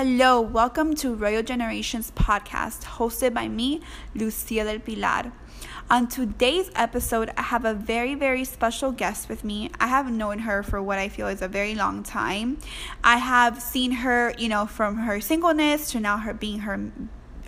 Hello, welcome to Royal Generations podcast, hosted by me, Lucia del Pilar. On today's episode, I have a very, very special guest with me. I have known her for what I feel is a very long time. I have seen her, you know, from her singleness to now her being her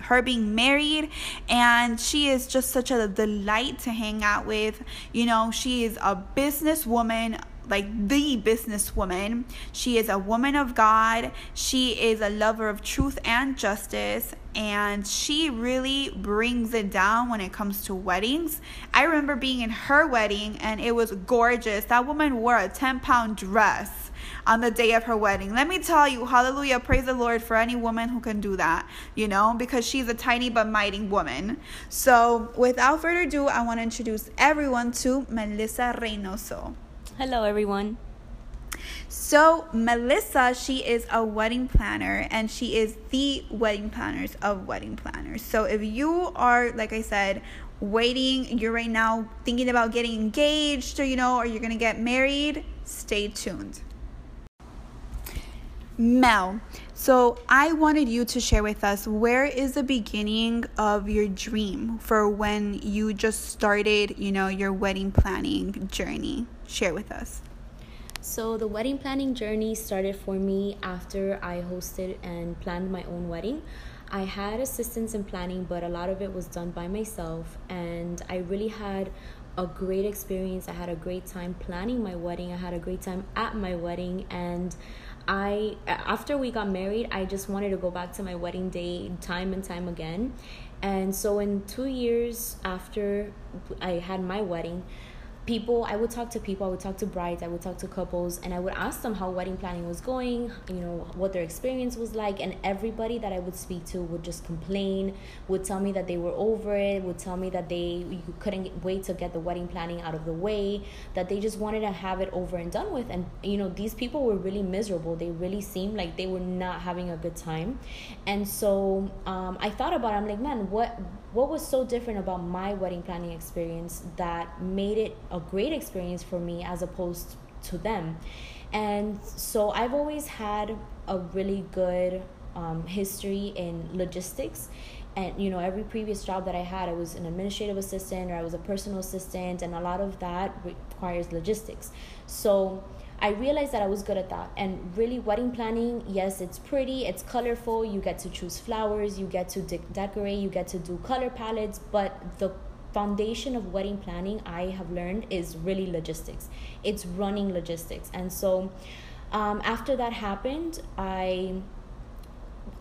her being married and she is just such a delight to hang out with you know she is a businesswoman like the businesswoman. She is a woman of God. She is a lover of truth and justice. And she really brings it down when it comes to weddings. I remember being in her wedding and it was gorgeous. That woman wore a 10 pound dress on the day of her wedding. Let me tell you, hallelujah, praise the Lord for any woman who can do that, you know, because she's a tiny but mighty woman. So, without further ado, I want to introduce everyone to Melissa Reynoso. Hello, everyone. So, Melissa, she is a wedding planner and she is the wedding planners of wedding planners. So, if you are, like I said, waiting, you're right now thinking about getting engaged or, you know, or you're going to get married, stay tuned. Mel, so I wanted you to share with us where is the beginning of your dream for when you just started, you know, your wedding planning journey? Share with us. So the wedding planning journey started for me after I hosted and planned my own wedding. I had assistance in planning, but a lot of it was done by myself and I really had a great experience. I had a great time planning my wedding. I had a great time at my wedding and I after we got married, I just wanted to go back to my wedding day time and time again. And so in 2 years after I had my wedding, people i would talk to people i would talk to brides i would talk to couples and i would ask them how wedding planning was going you know what their experience was like and everybody that i would speak to would just complain would tell me that they were over it would tell me that they couldn't wait to get the wedding planning out of the way that they just wanted to have it over and done with and you know these people were really miserable they really seemed like they were not having a good time and so um, i thought about it i'm like man what what was so different about my wedding planning experience that made it a great experience for me as opposed to them and so i've always had a really good um, history in logistics and you know every previous job that i had i was an administrative assistant or i was a personal assistant and a lot of that requires logistics so I realized that I was good at that. And really, wedding planning, yes, it's pretty, it's colorful. You get to choose flowers, you get to de- decorate, you get to do color palettes. But the foundation of wedding planning, I have learned, is really logistics. It's running logistics. And so, um, after that happened, I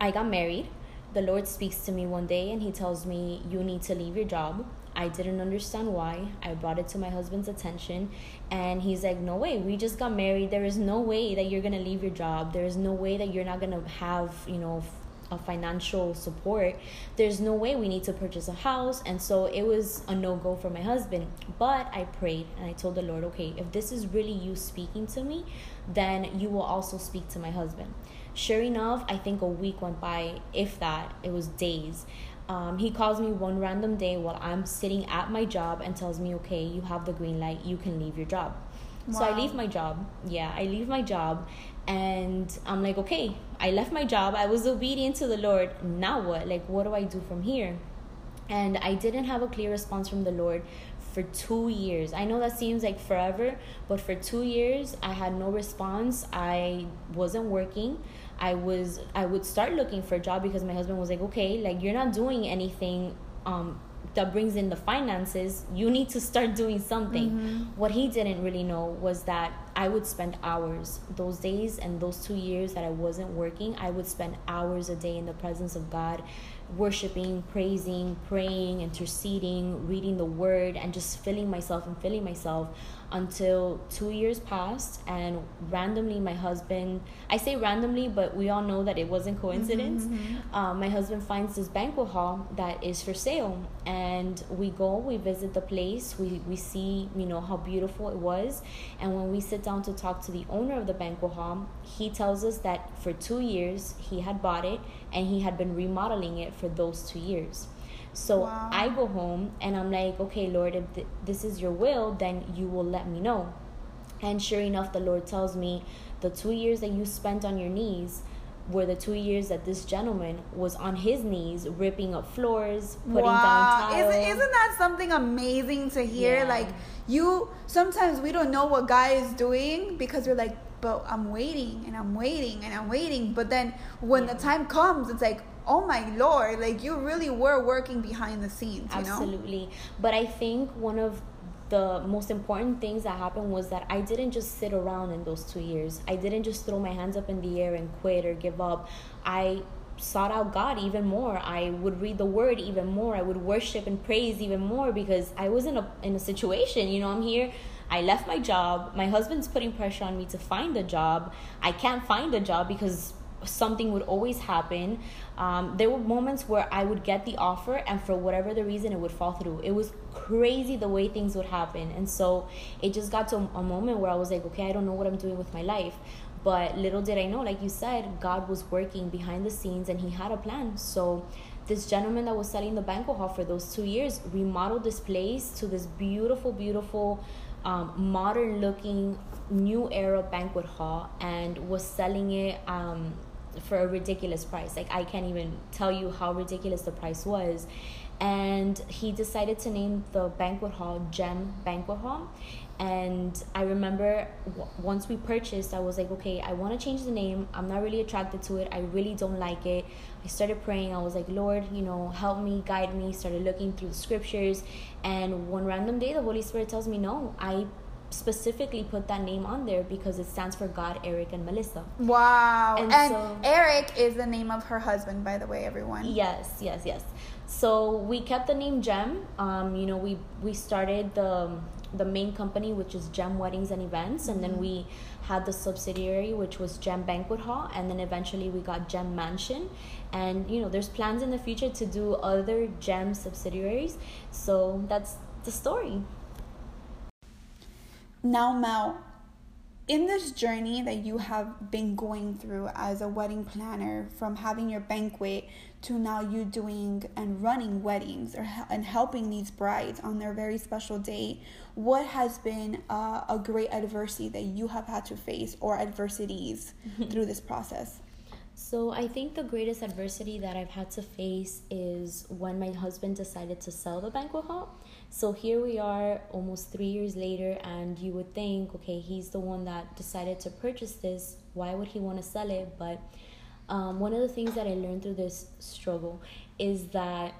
I got married. The Lord speaks to me one day and He tells me, You need to leave your job I didn't understand why. I brought it to my husband's attention, and he's like, No way, we just got married. There is no way that you're gonna leave your job. There is no way that you're not gonna have, you know, a financial support. There's no way we need to purchase a house. And so it was a no go for my husband. But I prayed and I told the Lord, okay, if this is really you speaking to me, then you will also speak to my husband. Sure enough, I think a week went by, if that, it was days. Um, he calls me one random day while I'm sitting at my job and tells me, okay, you have the green light, you can leave your job. Wow. So I leave my job. Yeah, I leave my job and I'm like, okay, I left my job. I was obedient to the Lord. Now what? Like, what do I do from here? And I didn't have a clear response from the Lord for two years. I know that seems like forever, but for two years, I had no response. I wasn't working. I was I would start looking for a job because my husband was like, okay, like you're not doing anything um, that brings in the finances. You need to start doing something. Mm-hmm. What he didn't really know was that I would spend hours those days and those two years that I wasn't working. I would spend hours a day in the presence of God, worshiping, praising, praying, interceding, reading the Word, and just filling myself and filling myself until two years passed and randomly my husband i say randomly but we all know that it wasn't mm-hmm, coincidence. mm-hmm, mm-hmm. Um, my husband finds this banquet hall that is for sale and we go we visit the place we, we see you know how beautiful it was. And when we sit down to talk to the owner of the banquet hall he tells us that for two years he had bought it and he had been remodeling it for those two years so wow. I go home and I'm like, okay, Lord, if th- this is your will, then you will let me know. And sure enough, the Lord tells me the two years that you spent on your knees, were the two years that this gentleman was on his knees ripping up floors, putting wow. down tiles. Isn't, isn't that something amazing to hear? Yeah. Like you, sometimes we don't know what God is doing because we're like, but I'm waiting and I'm waiting and I'm waiting. But then when Yeah. the time comes, it's like, oh my lord, like you really were working behind the scenes. You know? Absolutely. But I think one of the most important things that happened was that I didn't just sit around in those two years. I didn't just throw my hands up in the air and quit or give up. I sought out God even more. I would read the word even more. I would worship and praise even more because I was in a in a situation, you know, I'm here I left my job. My husband's putting pressure on me to find a job. I can't find a job because something would always happen. Um, there were moments where I would get the offer, and for whatever the reason, it would fall through. It was crazy the way things would happen. And so it just got to a moment where I was like, okay, I don't know what I'm doing with my life. But little did I know, like you said, God was working behind the scenes and He had a plan. So this gentleman that was selling the banquet hall for those two years remodeled this place to this beautiful, beautiful, um, modern looking new era banquet hall and was selling it um, for a ridiculous price. Like, I can't even tell you how ridiculous the price was. And he decided to name the banquet hall Gem Banquet Hall. And I remember w- once we purchased, I was like, okay, I want to change the name. I'm not really attracted to it. I really don't like it. I started praying. I was like, Lord, you know, help me, guide me. Started looking through the scriptures. And one random day, the Holy Spirit tells me, no, I specifically put that name on there because it stands for God, Eric, and Melissa. Wow. And, And so- Eric is the name of her husband, by the way, everyone. Yes, yes, yes. So we kept the name Gem. Um, you know, we we started the the main company, which is Gem Weddings and Events, and then we had the subsidiary, which was Gem Banquet Hall, and then eventually we got Gem Mansion. And you know, there's plans in the future to do other Gem subsidiaries. So that's the story. Now, Mel, in this journey that you have been going through as a wedding planner, from having your banquet to now you doing and running weddings or and helping these brides on their very special day, what has been uh, a great adversity that you have had to face or adversities through this process? So I think the greatest adversity that I've had to face is when my husband decided to sell the banquet hall. So here we are almost three years later, and you would think, okay, he's the one that decided to purchase this. Why would he want to sell it? But um, one of the things that I learned through this struggle is that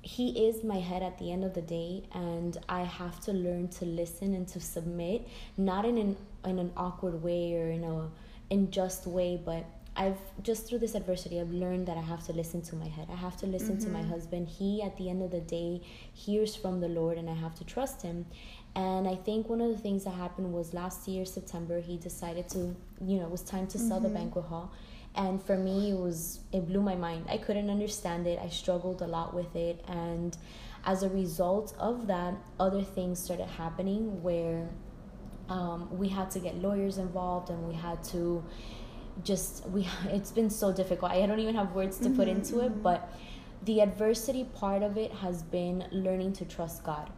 he is my head at the end of the day and i have to learn to listen and to submit not in an in an awkward way or in a unjust way but i've just through this adversity i've learned that i have to listen to my head. I have to listen to my husband. He at the end of the day hears from the lord and i have to trust him. And i think one of the things that happened was last year september he decided to you know it was time to sell the banquet hall. And for me it was it blew my mind. I couldn't understand it. I struggled a lot with it. And as a result of that other things started happening where um, we had to get lawyers involved and we had to just we it's been so difficult i don't even have words to put into it but the adversity part of it has been learning to trust god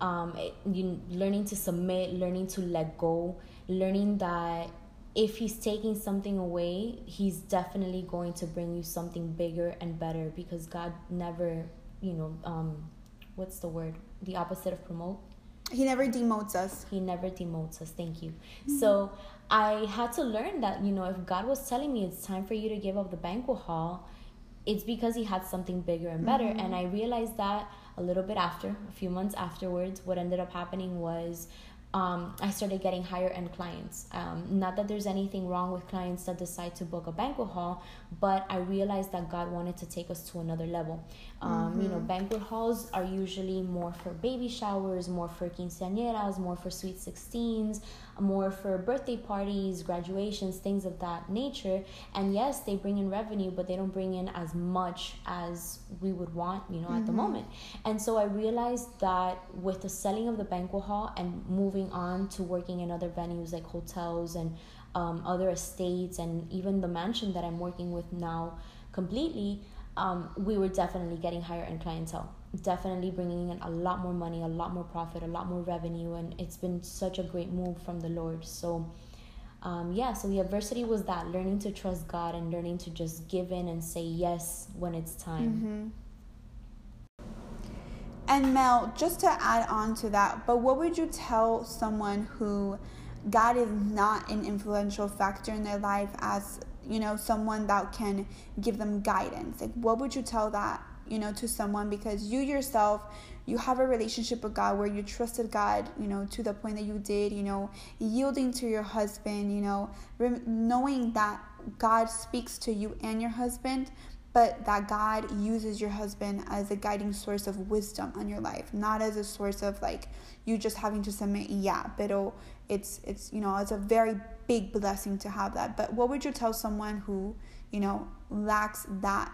um, it, you, learning to submit learning to let go learning that if he's taking something away, he's definitely going to bring you something bigger and better because God never, you know, um, what's the word? The opposite of promote. He never demotes us. He never demotes us. Thank you. Mm-hmm. So I had to learn that, you know, if God was telling me it's time for you to give up the banquet hall, it's because he had something bigger and better. Mm-hmm. And I realized that a little bit after, a few months afterwards, what ended up happening was um, I started getting higher end clients. Um, not that there's anything wrong with clients that decide to book a banquet hall, but I realized that God wanted to take us to another level. Um, You know, banquet halls are usually more for baby showers, more for quinceañeras, more for sweet 16s, more for birthday parties, graduations, things of that nature. And yes, they bring in revenue, but they don't bring in as much as we would want, you know, at the moment. And so I realized that with the selling of the banquet hall and moving on to working in other venues like hotels and um, other estates and even the mansion that I'm working with now completely, um, we were definitely getting higher end clientele. Definitely bringing in a lot more money, a lot more profit, a lot more revenue, and it's been such a great move from the Lord. So, um, yeah, so the adversity was that learning to trust God and learning to just give in and say yes when it's time. Mm-hmm. And Mel, just to add on to that, but what would you tell someone who God is not an influential factor in their life as, you know, someone that can give them guidance? Like, what would you tell that, you know, to someone? Because you yourself, you have a relationship with God where you trusted God, you know, to the point that you did, you know, yielding to your husband, you know, knowing that God speaks to you and your husband, but that God uses your husband as a guiding source of wisdom on your life, not as a source of like you just having to submit, yeah, but oh, it's it's you know, it's a very big blessing to have that. But what would you tell someone who, you know, lacks that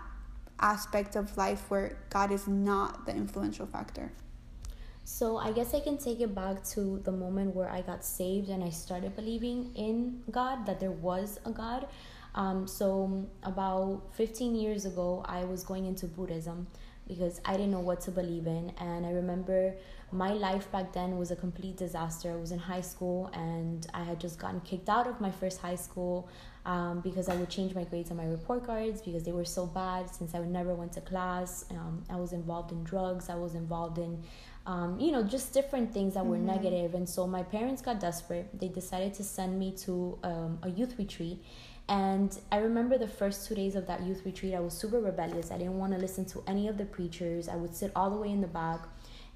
aspect of life where God is not the influential factor? So I guess I can take it back to the moment where I got saved and I started believing in God, that there was a God. Um, so about 15 years ago, I was going into Buddhism because I didn't know what to believe in. And I remember my life back then was a complete disaster. I was in high school and I had just gotten kicked out of my first high school um, because I would change my grades on my report cards because they were so bad since I never went to class. Um, I was involved in drugs, I was involved in, um, you know, just different things that were mm-hmm. negative. And so my parents got desperate. They decided to send me to um, a youth retreat. And I remember the first two days of that youth retreat, I was super rebellious. I didn't want to listen to any of the preachers. I would sit all the way in the back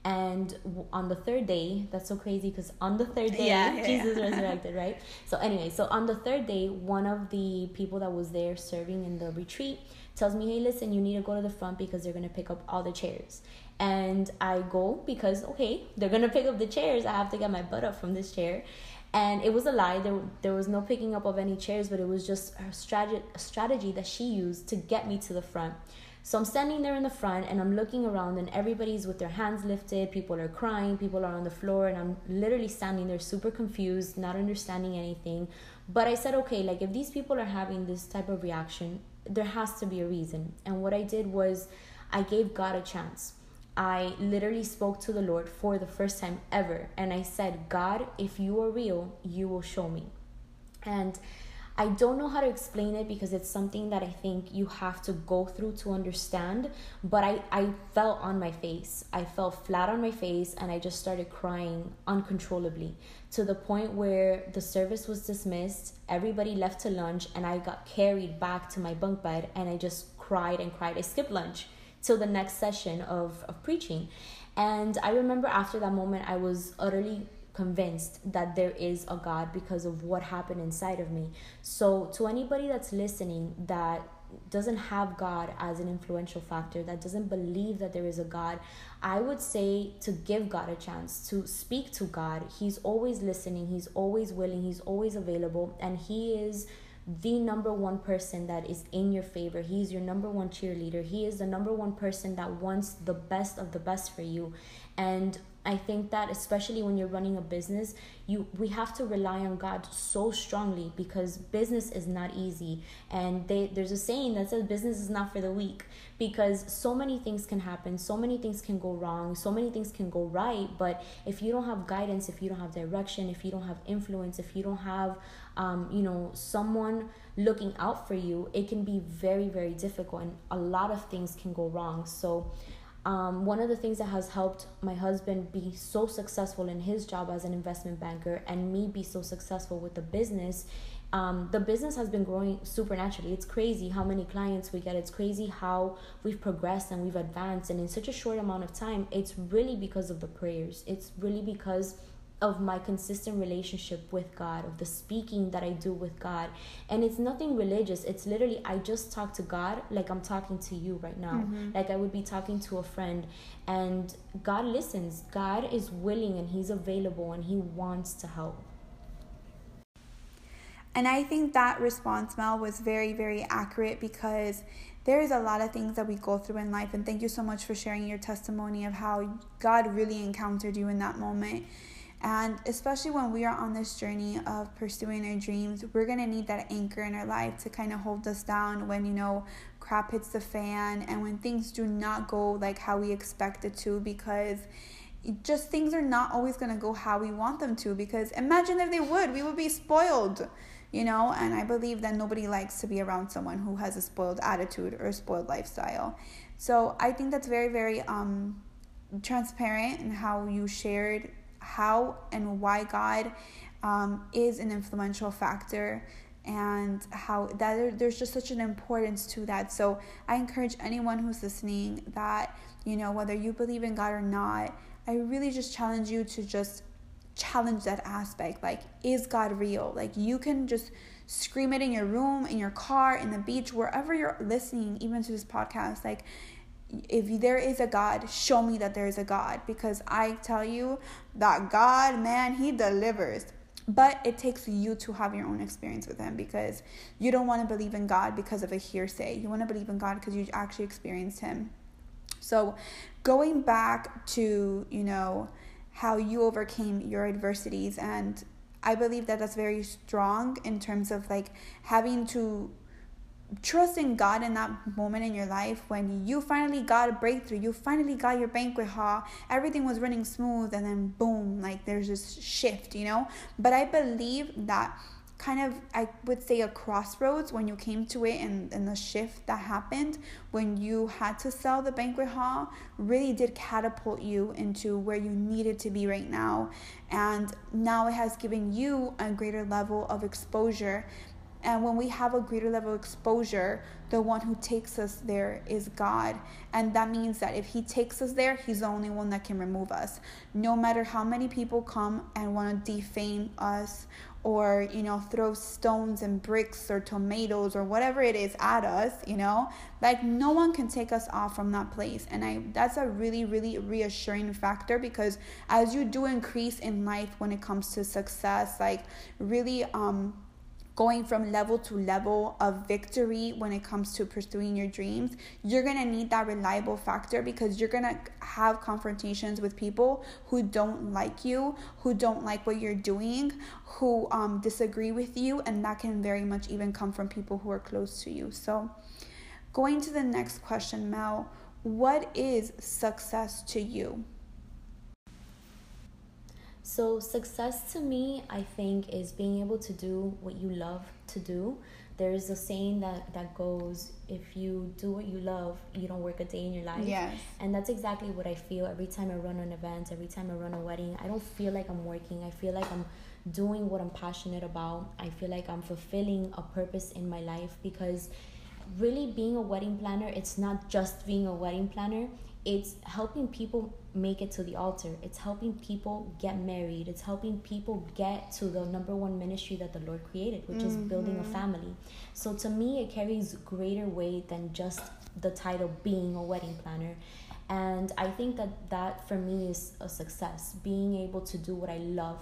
and on the third day that's so crazy because on the third day yeah, yeah, jesus yeah. resurrected right? So anyway so on the third day one of the people that was there serving in the retreat tells me hey listen you need to go to the front because they're going to pick up all the chairs. And i go because okay they're going to pick up the chairs. I have to get my butt up from this chair. And it was a lie. There, there was no picking up of any chairs but it was just a strategy, a strategy that she used to get me to the front so I'm standing there in the front and I'm looking around and everybody's with their hands lifted, people are crying, people are on the floor, and I'm literally standing there super confused, not understanding anything. But I said, okay, like if these people are having this type of reaction, there has to be a reason. And what I did was I gave God a chance. I literally spoke to the Lord for the first time ever. And I said, God, if you are real, you will show me. And I don't know how to explain it because it's something that I think you have to go through to understand. But I, I fell on my face. I fell flat on my face and I just started crying uncontrollably to the point where the service was dismissed, everybody left to lunch, and I got carried back to my bunk bed and I just cried and cried. I skipped lunch till the next session of, of preaching. And I remember after that moment, I was utterly convinced that there is a God because of what happened inside of me. So, to anybody that's listening that doesn't have God as an influential factor, that doesn't believe that there is a God, I would say to give God a chance, to speak to God. He's always listening, He's always willing, He's always available, and He is the number one person that is in your favor. He's your number one cheerleader. He is the number one person that wants the best of the best for you. And I think that especially when you're running a business, you we have to rely on God so strongly because business is not easy. And they, there's a saying that says business is not for the weak because so many things can happen, so many things can go wrong, so many things can go right. But if you don't have guidance, if you don't have direction, if you don't have influence, if you don't have, um, you know, someone looking out for you, it can be very very difficult, and a lot of things can go wrong. So um, one of the things that has helped my husband be so successful in his job as an investment banker and me be so successful with the business um, the business has been growing supernaturally. It's crazy how many clients we get. It's crazy how we've progressed and we've advanced. And in such a short amount of time it's really because of the prayers. It's really because of my consistent relationship with God, of the speaking that I do with God. And it's nothing religious. It's literally, I just talk to God like I'm talking to you right now. Mm-hmm. Like I would be talking to a friend. And God listens. God is willing and He's available and He wants to help. And I think that response, Mel, was very, very accurate because there is a lot of things that we go through in life. And thank you so much for sharing your testimony of how God really encountered you in that moment and especially when we are on this journey of pursuing our dreams, we're to need that anchor in our life to kind of hold us down when, you know, crap hits the fan and when things do not go like how we expect it to because just things are not always to go how we want them to because imagine if they would we would be spoiled you know? And i believe that nobody likes to be around someone who has a spoiled attitude or a spoiled lifestyle. So i think that's very very um transparent in how you shared how and why god um, is an influential factor and how that there's just such an importance to that so i encourage anyone who's listening that you know whether you believe in god or not I really just challenge you to just challenge that aspect. Like, is God real? Like, you can just scream it in your room, in your car, in the beach, wherever you're listening, even to this podcast. Like, if there is a God, show me that there is a God. Because I tell you that God, man, He delivers. But it takes you to have your own experience with Him because you don't want to believe in God because of a hearsay. You want to believe in God because you actually experienced Him. So, going back to, you know, how you overcame your adversities and I believe that that's very strong in terms of like having to trust in God in that moment in your life when you finally got a breakthrough, you finally got your banquet hall, everything was running smooth, and then boom, like there's this shift, you know. But I believe that kind of i would say a crossroads when you came to it and, and the shift that happened when you had to sell the banquet hall really did catapult you into where you needed to be right now and now it has given you a greater level of exposure and when we have a greater level of exposure, the one who takes us there is God. And that means that if He takes us there, He's the only one that can remove us. No matter how many people come and want to defame us or you know throw stones and bricks or tomatoes or whatever it is at us you know like no one can take us off from that place and i that's a really really reassuring factor because as you do increase in life when it comes to success like really um going from level to level of victory when it comes to pursuing your dreams, you're gonna need that reliable factor because you're gonna have confrontations with people who don't like you, who don't like what you're doing, who um, disagree with you, and that can very much even come from people who are close to you. So, going to the next question, Mel, what is success to you? So, success to me, I think, is being able to do what you love to do. There's a saying that, that goes, if you do what you love, you don't work a day in your life. Yes. And that's exactly what I feel every time I run an event, every time I run a wedding. I don't feel like I'm working. I feel like I'm doing what I'm passionate about. I feel like I'm fulfilling a purpose in my life because really being a wedding planner, it's not just being a wedding planner, it's helping people make it to the altar. It's helping people get married. It's helping people get to the number one ministry that the Lord created, which mm-hmm. is building a mm-hmm. family. So to me, it carries greater weight than just the title being a wedding planner. And I think that that for me is a success. Being able to do what I love,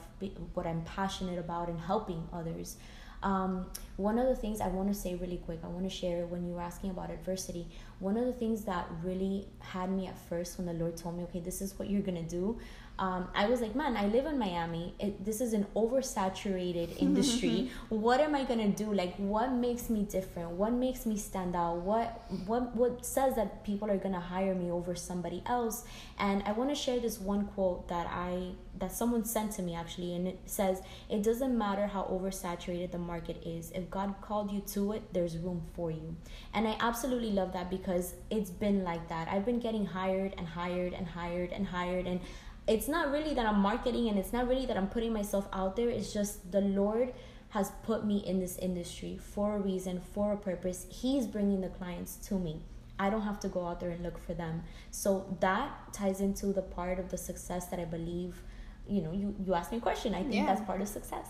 what I'm passionate about, and helping others. Um, one of the things I want to say really quick, I want to share when you were asking about adversity. One of the things that really had me at first when the Lord told me, okay, this is what you're going to do, um, I was like, man, I live in Miami. It, this is an oversaturated industry. what am I gonna do? Like, what makes me different? What makes me stand out? What what what says that people are gonna hire me over somebody else? And I want to share this one quote that I that someone sent to me actually, and it says, "It doesn't matter how oversaturated the market is. If God called you to it, there's room for you." And I absolutely love that because it's been like that. I've been getting hired and hired and hired and hired and it's not really that I'm marketing and it's not really that I'm putting myself out there. It's just the Lord has put me in this industry for a reason, for a purpose. He's bringing the clients to me. I don't have to go out there and look for them. So that ties into the part of the success that I believe, you know, you, you asked me a question. I think yeah. that's part of success.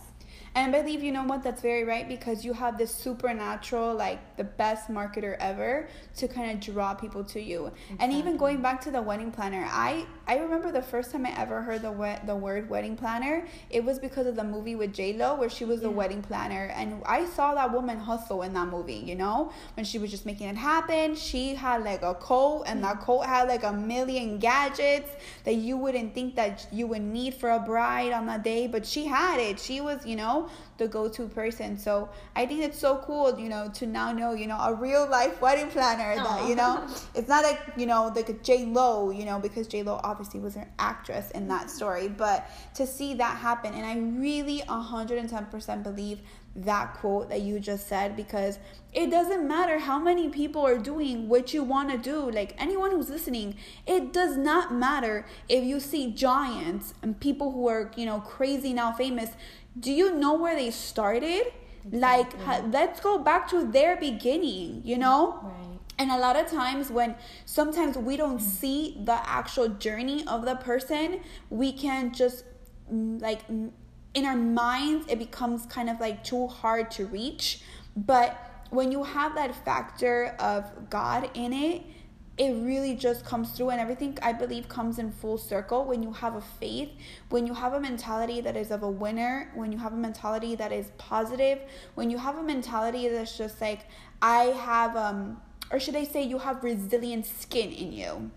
And I believe, you know what, that's very right because you have this supernatural, like the best marketer ever to kind of draw people to you. Exactly. And even going back to the wedding planner, I I remember the first time I ever heard the we- the word wedding planner, it was because of the movie with J Lo where she was yeah. the wedding planner, and I saw that woman hustle in that movie. You know, when she was just making it happen, she had like a coat, and that mm. coat had like a million gadgets that you wouldn't think that you would need for a bride on that day, but she had it. She was, you know know, the go-to person. So I think it's so cool, you know, to now know, you know, a real life wedding planner Aww. that, you know, it's not like, you know, like a J Lo, you know, because J Lo obviously was an actress in that story, but to see that happen, and I really 110% believe that quote that you just said because it doesn't matter how many people are doing what you want to do. Like anyone who's listening, it does not matter if you see giants and people who are, you know, crazy now famous. Do you know where they started? Exactly. Like, ha- let's go back to their beginning, you know? Right. And a lot of times, when sometimes we don't see the actual journey of the person, we can just mm, like in our minds it becomes kind of like too hard to reach but when you have that factor of god in it it really just comes through and everything i believe comes in full circle when you have a faith when you have a mentality that is of a winner when you have a mentality that is positive when you have a mentality that's just like i have um or should i say you have resilient skin in you.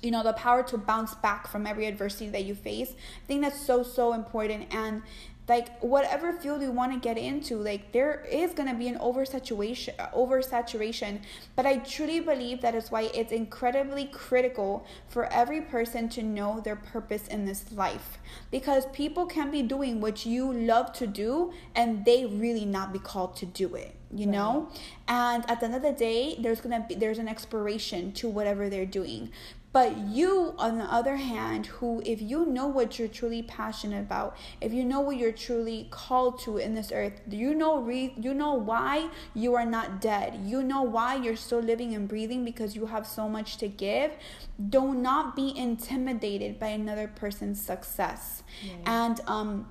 You know the power to bounce back from every adversity that you face. I think that's so so important and like whatever field you want to get into like there is going to be an oversaturation oversaturation. But i truly believe that is why it's incredibly critical for every person to know their purpose in this life. Because people can be doing what you love to do and they really not be called to do it you right. know? And at the end of the day there's gonna be there's an expiration to whatever they're doing but you, on the other hand, who, if you know what you're truly passionate about, if you know what you're truly called to in this earth, you know, re- you know why you are not dead. You know why you're still living and breathing because you have so much to give. Do not be intimidated by another person's success. And um,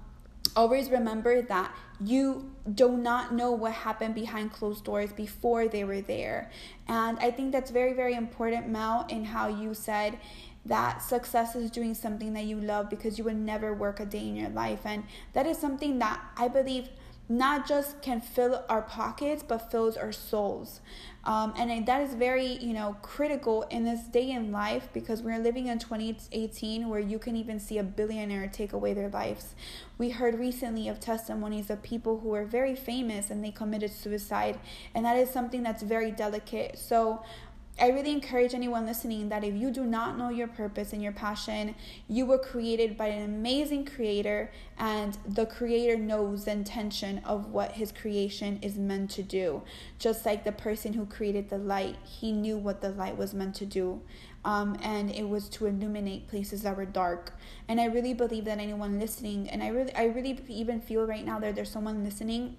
always remember that you do not know what happened behind closed doors before they were there. And I think that's very, very important, Mel, in how you said that success is doing something that you love because you would never work a day in your life. And that is something that I believe not just can fill our pockets but fills our souls. Um, and that is very you know critical in this day in life because we're living in 2018 where you can even see a billionaire take away their lives. We heard recently of testimonies of people who are very famous and they committed suicide. And that is something that's very delicate. So I really encourage anyone listening that if you do not know your purpose and your passion, you were created by an amazing creator, and the creator knows the intention of what his creation is meant to do. Just like the person who created the light, he knew what the light was meant to do. Um, and it was to illuminate places that were dark. And I really believe that anyone listening, and I really, I really even feel right now that there's someone listening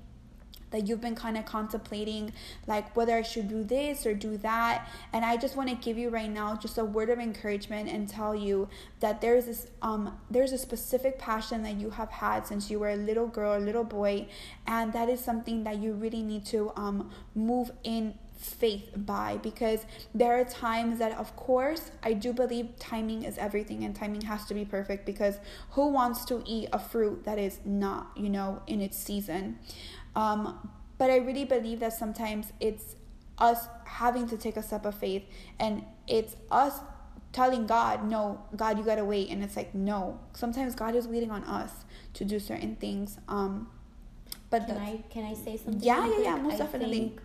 that you've been kind of contemplating like whether I should do this or do that. And I just want to give you right now just a word of encouragement and tell you that there's this um there's a specific passion that you have had since you were a little girl a little boy and that is something that you really need to um move in faith by because there are times that of course I do believe timing is everything and timing has to be perfect because who wants to eat a fruit that is not you know in its season um, but I really believe that sometimes it's us having to take a step of faith and it's us telling God, no, God, you gotta wait. And it's like, no. Sometimes God is waiting on us to do certain things. Um, but can I can I say something? Yeah, yeah, yeah, most I definitely.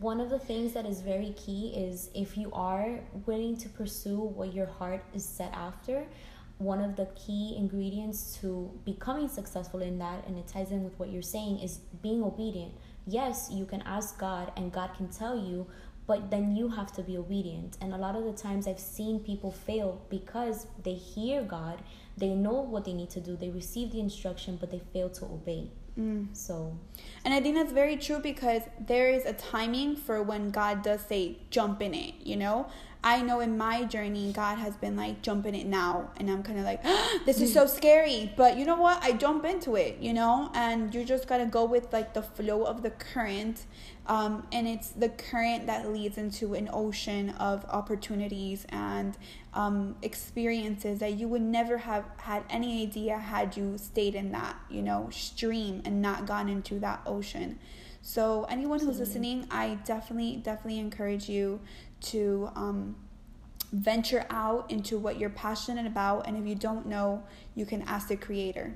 one of the things that is very key is if you are willing to pursue what your heart is set after, one of the key ingredients to becoming successful in that, and it ties in with what you're saying, is being obedient. Yes, you can ask God, and God can tell you, but then you have to be obedient. And a lot of the times I've seen people fail because they hear God, they know what they need to do, they receive the instruction, but they fail to obey. Mm. So, and I think that's very true because there is a timing for when God does say, jump in it, you know? I know in my journey, God has been like, jumping it now. And I'm kind of like, oh, this is so scary. But you know what? I jump into it, you know? And you're just got to go with like the flow of the current. Um, and it's the current that leads into an ocean of opportunities and um, experiences that you would never have had any idea had you stayed in that, you know, stream and not gone into that ocean. So, anyone who's listening, I definitely, definitely encourage you to um, venture out into what you're passionate about. And if you don't know, you can ask the creator.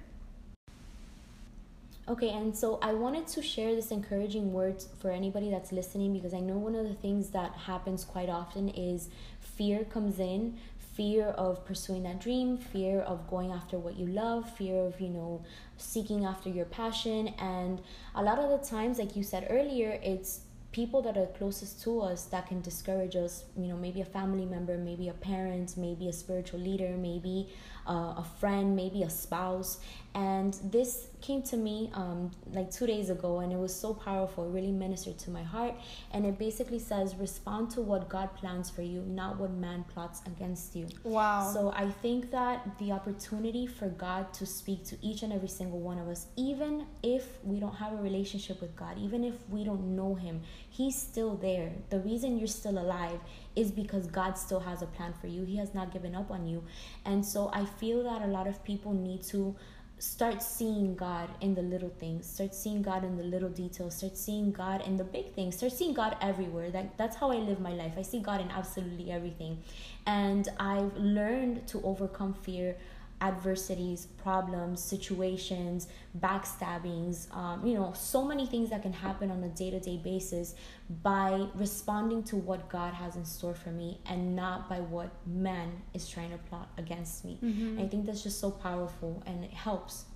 Okay, and so I wanted to share this encouraging words for anybody that's listening because I know one of the things that happens quite often is fear comes in fear of pursuing that dream, fear of going after what you love, fear of, you know, seeking after your passion. And a lot of the times, like you said earlier, it's people that are closest to us that can discourage us you know maybe a family member maybe a parent maybe a spiritual leader maybe uh, a friend maybe a spouse. And this came to me um, like two days ago and it was so powerful. It really ministered to my heart. And it basically says respond to what god plans for you not what man plots against you. Wow. So i think that the opportunity for god to speak to each and every single one of us even if we don't have a relationship with god even if we don't know him he's still there. The reason you're still alive is because god still has a plan for you he has not given up on you and so i feel that a lot of people need to start seeing God in the little things, start seeing God in the little details, start seeing God in the big things, start seeing God everywhere. That that's how I live my life. I see God in absolutely everything. And I've learned to overcome fear adversities, problems, situations, backstabbings, um, you know, so many things that can happen on a day to day basis by responding to what God has in store for me and not by what man is trying to plot against me. Mm-hmm. I think that's just so powerful and it helps.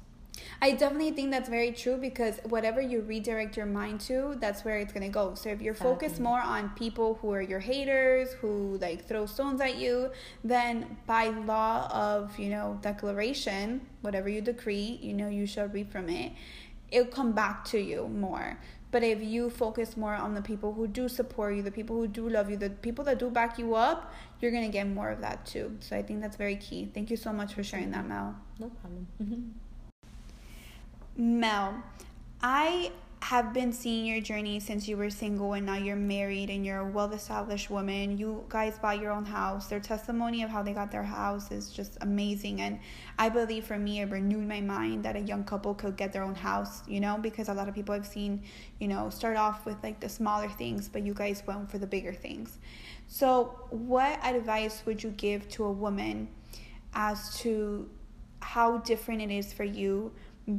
I definitely think that's very true because whatever you redirect your mind to, that's where it's gonna go. So if you're exactly. focused more on people who are your haters, who like throw stones at you, then by law of you know declaration, whatever you decree, you know you shall reap from it. It'll come back to you more. But if you focus more on the people who do support you, the people who do love you, the people that do back you up, you're gonna get more of that too. So I think that's very key. Thank you so much for sharing that, Mel. No problem. Mm-hmm. Mel, I have been seeing your journey since you were single and now you're married and you're a well established woman. You guys bought your own house. Their testimony of how they got their house is just amazing. And I believe for me, it renewed my mind that a young couple could get their own house, you know, because a lot of people I've seen, you know, start off with like the smaller things, but you guys went for the bigger things. So, what advice would you give to a woman as to how different it is for you?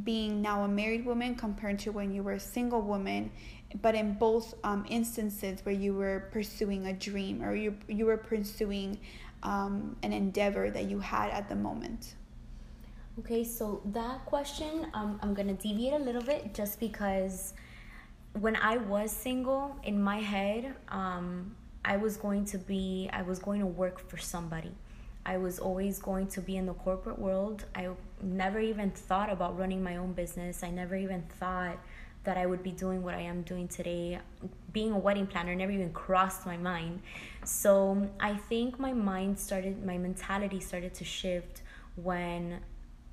Being now a married woman compared to when you were a single woman but in both um, instances where you were pursuing a dream or you, you were pursuing um, an endeavor that you had at the moment. Okay so that question um, i'm gonna deviate a little bit just because when i was single in my head um, i was going to be i was going to work for somebody I was always going to be in the corporate world. I never even thought about running my own business. I never even thought that I would be doing what I am doing today. Being a wedding planner never even crossed my mind. So I think my mind started, my mentality started to shift when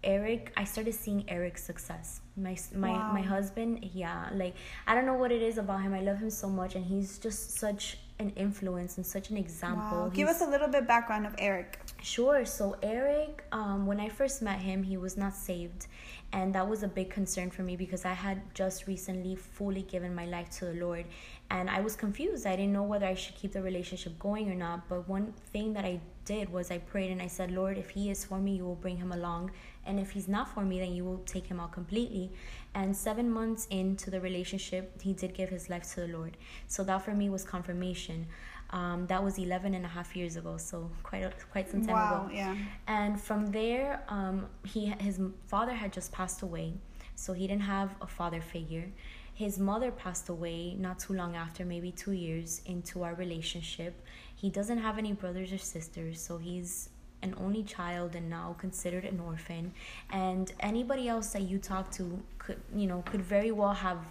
Eric, I started seeing Eric's success. My my wow. my husband, yeah, like I don't know what it is about him. I love him so much, and he's just such an influence and such an example. Wow. Give us a little bit background of Eric. Sure. So Eric, um, when I first met him, he was not saved, and that was a big concern for me because I had just recently fully given my life to the Lord, and I was confused. I didn't know whether I should keep the relationship going or not. But one thing that I did was I prayed and I said, Lord, if he is for me, you will bring him along. And if he's not for me, then you will take him out completely. And seven months into the relationship, he did give his life to the Lord. So that for me was confirmation. Um, that was 11 and a half years ago, so quite a, quite some time wow, ago. Yeah. And from there, um, he his father had just passed away, so he didn't have a father figure. His mother passed away not too long after, maybe two years into our relationship. He doesn't have any brothers or sisters, so he's an only child and now considered an orphan and anybody else that you talk to could you know could very well have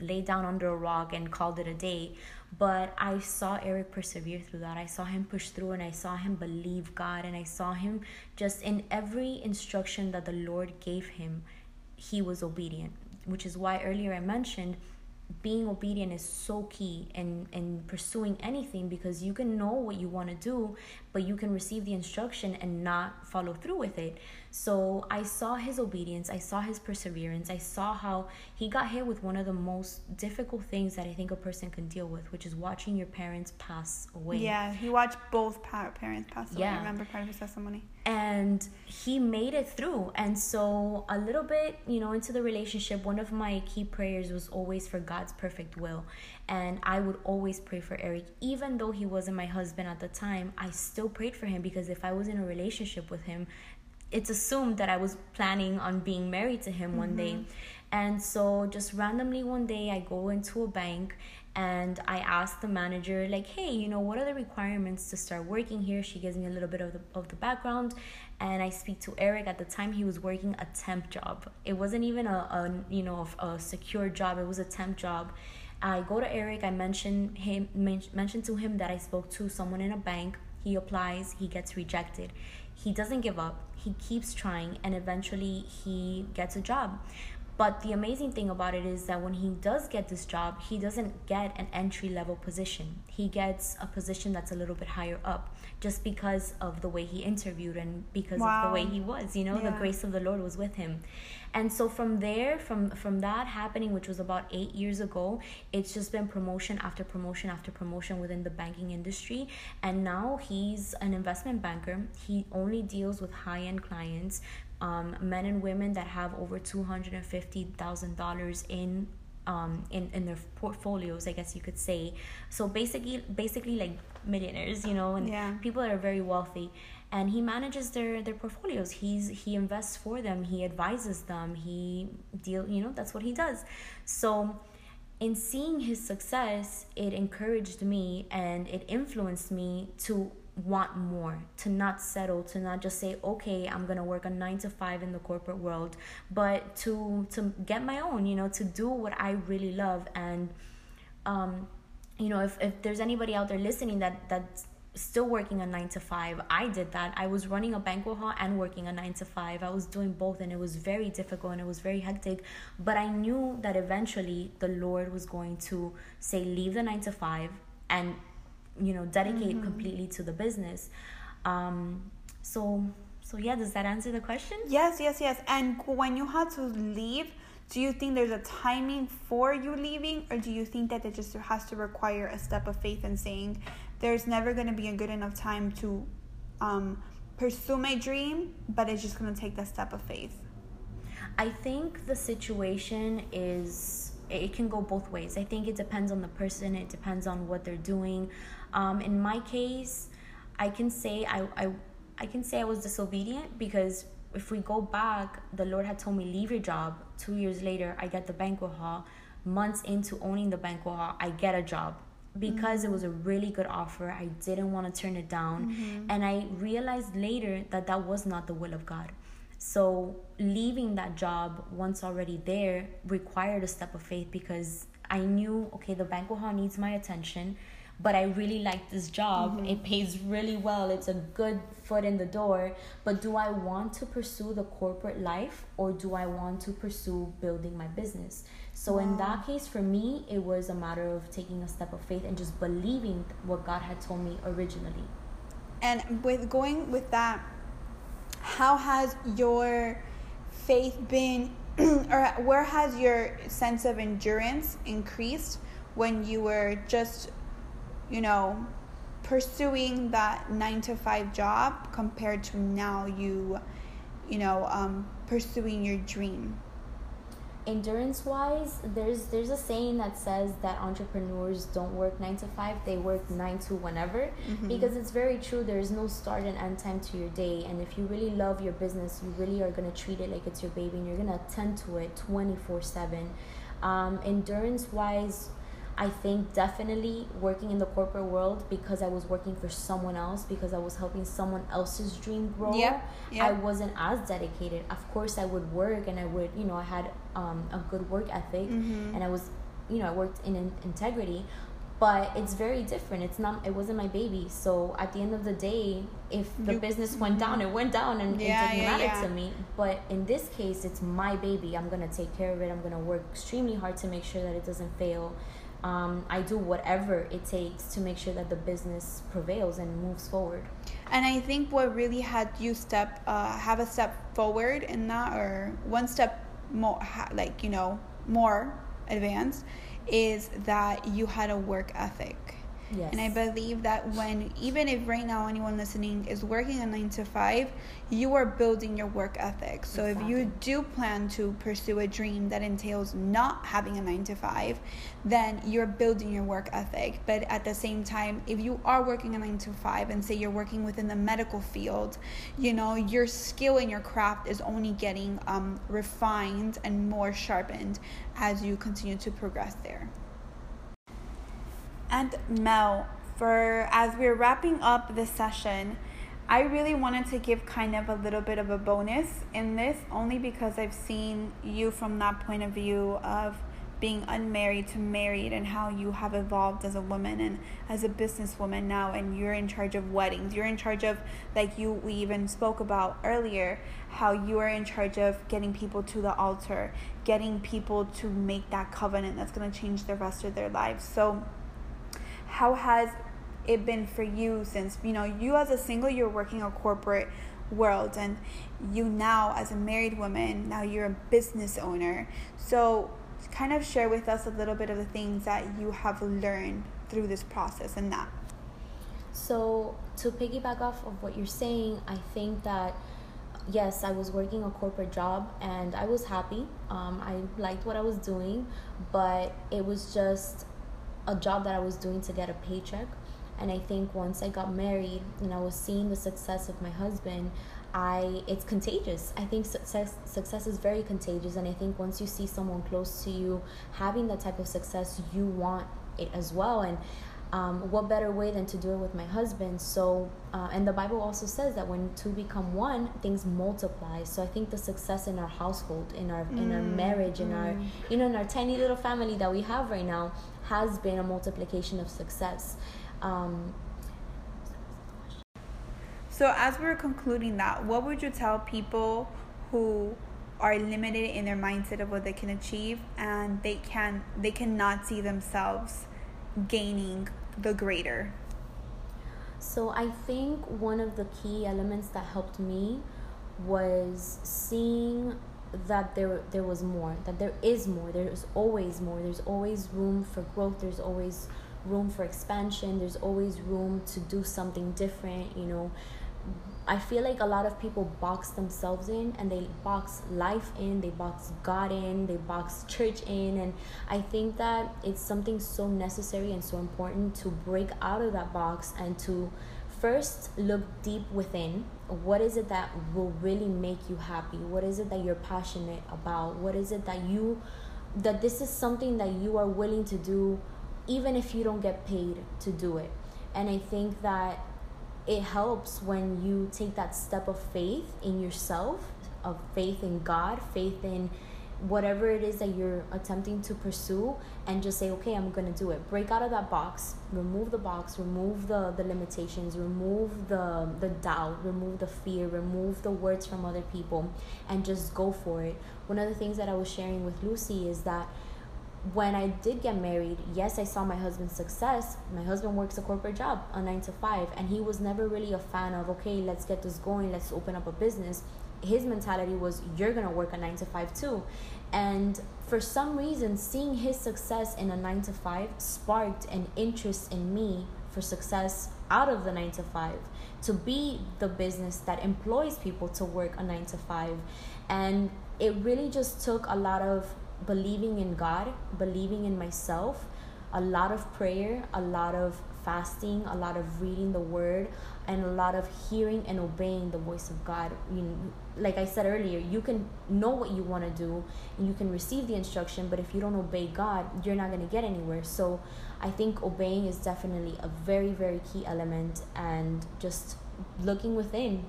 laid down under a rock and called it a day but i saw eric persevere through that i saw him push through and i saw him believe god and i saw him just in every instruction that the lord gave him he was obedient which is why earlier i mentioned being obedient is so key in in pursuing anything because you can know what you want to do but but you can receive the instruction and not follow through with it. So I saw his obedience, I saw his perseverance, I saw how he got hit with one of the most difficult things that I think a person can deal with, which is watching your parents pass away. Yeah, he watched both parents pass away. Yeah. I remember part of his testimony. And he made it through. And so, a little bit, you know, into the relationship, one of my key prayers was always for God's perfect will. And I would always pray for Eric, even though he wasn't my husband at the time. I still prayed for him because if I was in a relationship with him, it's assumed that I was planning on being married to him mm-hmm. one day. Mm-hmm. And so just randomly one day I go into a bank and I ask the manager like, "Hey, you know, what are the requirements to start working here?" She gives me a little bit of the of the background and I speak to Eric at the time he was working a temp job. It wasn't even a, a you know, a, a secure job. It was a temp job. I go to Eric, I mention him mention to him that I spoke to someone in a bank. He applies, he gets rejected he doesn't give up. He keeps trying and eventually he gets a job. But the amazing thing about it is that when he does get this job, he doesn't get an entry level position. He gets a position that's a little bit higher up just because of the way he interviewed and because wow. of the way he was. You know, yeah. the grace of the Lord was with him. And so from there, from from that happening, which was about eight years ago, it's just been promotion after promotion after promotion within the banking industry. And now he's an investment banker. He only deals with high end clients um, men and women that have over two hundred and fifty thousand dollars in um, in, in their portfolios, I guess you could say. So basically, basically like millionaires, you know, and yeah. people that are very wealthy. And he manages their their portfolios. He's he invests for them. He advises them. He deal, you know, that's what he does. So in seeing his success, it encouraged me and it influenced me to want more, to not settle, to not just say, okay, I'm gonna work a nine to five in the corporate world, but to to get my own, you know, to do what I really love. And um, you know, if, if there's anybody out there listening that that's still working a nine to five, I did that. I was running a banquet hall and working a nine to five. I was doing both and it was very difficult and it was very hectic. But I knew that eventually the Lord was going to say, leave the nine to five and you know dedicate mm-hmm. completely to the business um so so yeah does that answer the question yes yes yes and when you had to leave do you think there's a timing for you leaving or do you think that it just has to require a step of faith and saying there's never going to be a good enough time to um, pursue my dream but it's just going to take that step of faith i think the situation is it can go both ways. I think it depends on the person, it depends on what they're doing. Um, in my case, I can say I, I I can say I was disobedient because if we go back, the Lord had told me leave your job. Two years later, I get the banquet hall. Months into owning the banquet hall, I get a job because mm-hmm. it was a really good offer. I didn't want to turn it down, mm-hmm. and I realized later that that was not the will of God. So leaving that job once already there required a step of faith because I knew okay the banquet hall needs my attention but I really like this job. Mm-hmm. It pays really well. It's a good foot in the door. But do I want to pursue the corporate life or do I want to pursue building my business? So wow. in that case for me, it was a matter of taking a step of faith and just believing what God had told me originally. And with going with that how has your faith been or where has your sense of endurance increased when you were just you know pursuing that 9 to 5 job compared to now you you know um, pursuing your dream? Endurance wise there's there's a saying that says that entrepreneurs don't work 9 to 5 they work 9 to whenever. Mm-hmm. because it's very true there's no start and end time to your day. And if you really love your business you really are going to treat it like it's your baby and you're going to attend to it 24 7 um, endurance wise I think definitely working in the corporate world because I was working for someone else, because I was helping someone else's dream grow. Yeah, yeah. I wasn't as dedicated. Of course, I would work and I would, you know, I had um, a good work ethic mm-hmm. and I was, you know, I worked in, in integrity. But it's very different. It's not. It wasn't my baby. So at the end of the day, if the you, business went mm-hmm. down, it went down, and yeah, it didn't yeah, matter to me. But in this case, it's my baby. I'm gonna take care of it. I'm gonna work extremely hard to make sure that it doesn't fail um, I do whatever it takes to make sure that the business prevails and moves forward. And I think what really had you step uh, have a step forward in that, or one step more, like you know, more advanced, is that you had a work ethic Yes. And I believe that when, even if right now anyone listening is working a nine to five, you are building your work ethic. So exactly. if you do plan to pursue a dream that entails not having a nine to five, then you're building your work ethic. But at the same time, if you are working a nine to five and say you're working within the medical field, you know, your skill and your craft is only getting um, refined and more sharpened as you continue to progress there. And Mel, for as we're wrapping up this session, I really wanted to give kind of a little bit of a bonus in this, only because I've seen you from that point of view of being unmarried to married and how you have evolved as a woman and as a businesswoman now and you're in charge of weddings. You're in charge of like you we even spoke about earlier how you are in charge of getting people to the altar getting people to make that covenant that's going to change the rest of their lives. So how has it been for you since you know you as a single you're working a corporate world and you now as a married woman now you're a business owner. So kind of share with us a little bit of the things that you have learned through this process and that. So to piggyback off of what you're saying i think that yes i was working a corporate job and i was happy. Um, i liked what i was doing but it was just a job that I was doing to get a paycheck. And I think once I got married and I was seeing the success of my husband, I it's contagious. I think success success is very contagious, and I think once you see someone close to you having that type of success, you want it as well. And um, what better way than to do it with my husband so uh, and the bible also says that when two become one things multiply so i think the success in our household in our mm. in our marriage in mm. our you know in our tiny little family that we have right now has been a multiplication of success. Um, so, as we're concluding that, what would you tell people who are limited in their mindset of what they can achieve and they can they cannot see themselves gaining the greater? So, I think one of the key elements that helped me was seeing that there there was more that there is more there's always more there's always room for growth there's always room for expansion there's always room to do something different you know i feel like a lot of people box themselves in and they box life in they box god in they box church in. And i think that it's something so necessary and so important to break out of that box and to first look deep within. What is it that will really make you happy? What is it that you're passionate about? What is it that you that this is something that you are willing to do even if you don't get paid to do it? And i think that it helps when you take that step of faith in yourself of faith in god faith in whatever it is that you're attempting to pursue and just say okay i'm gonna do it. Break out of that box remove the box remove the the limitations remove the the doubt remove the fear remove the words from other people and just go for it. One of the things that i was sharing with lucy is that when I did get married, yes, I saw my husband's success. My husband works a corporate job, a nine to five, and he was never really a fan of, okay, let's get this going, let's open up a business. His mentality was you're gonna work a nine to five too. And for some reason seeing his success in a nine to five sparked an interest in me for success out of the nine to five to be the business that employs people to work a nine to five. And it really just took a lot of believing in god believing in myself a lot of prayer a lot of fasting a lot of reading the word and a lot of hearing and obeying the voice of God. You like I said earlier, you can know what you want to do and you can receive the instruction, but if you don't obey God, you're not going to get anywhere. So I think obeying is definitely a very, very key element and just looking within.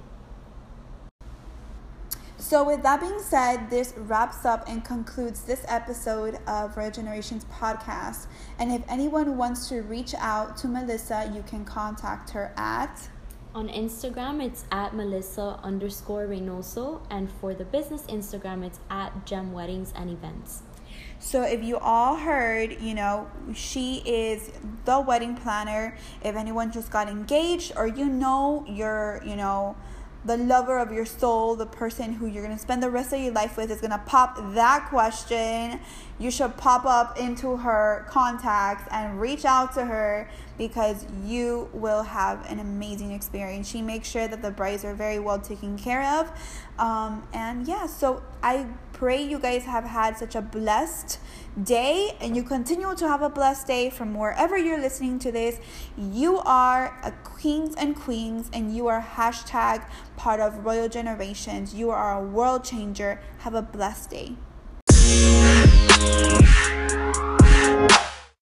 So, with that being said, this wraps up and concludes this episode of Royal Generations podcast. And if anyone wants to reach out to Melissa, you can contact her at on Instagram, it's at Melissa underscore Reynoso. And for the business Instagram, it's at Gem Weddings and Events. So if you all heard, you know, she is the wedding planner. If anyone just got engaged or you know you're, you know, the lover of your soul, the person who you're going to spend the rest of your life with is going to pop that question. You should pop up into her contacts and reach out to her because you will have an amazing experience. She makes sure that the brides are very well taken care of. Um, and yeah, so I pray you guys have had such a blessed day and you continue to have a blessed day from wherever you're listening to this. You are a queens and queens and you are hashtag part of Royal Generations. You are a world changer. Have a blessed day.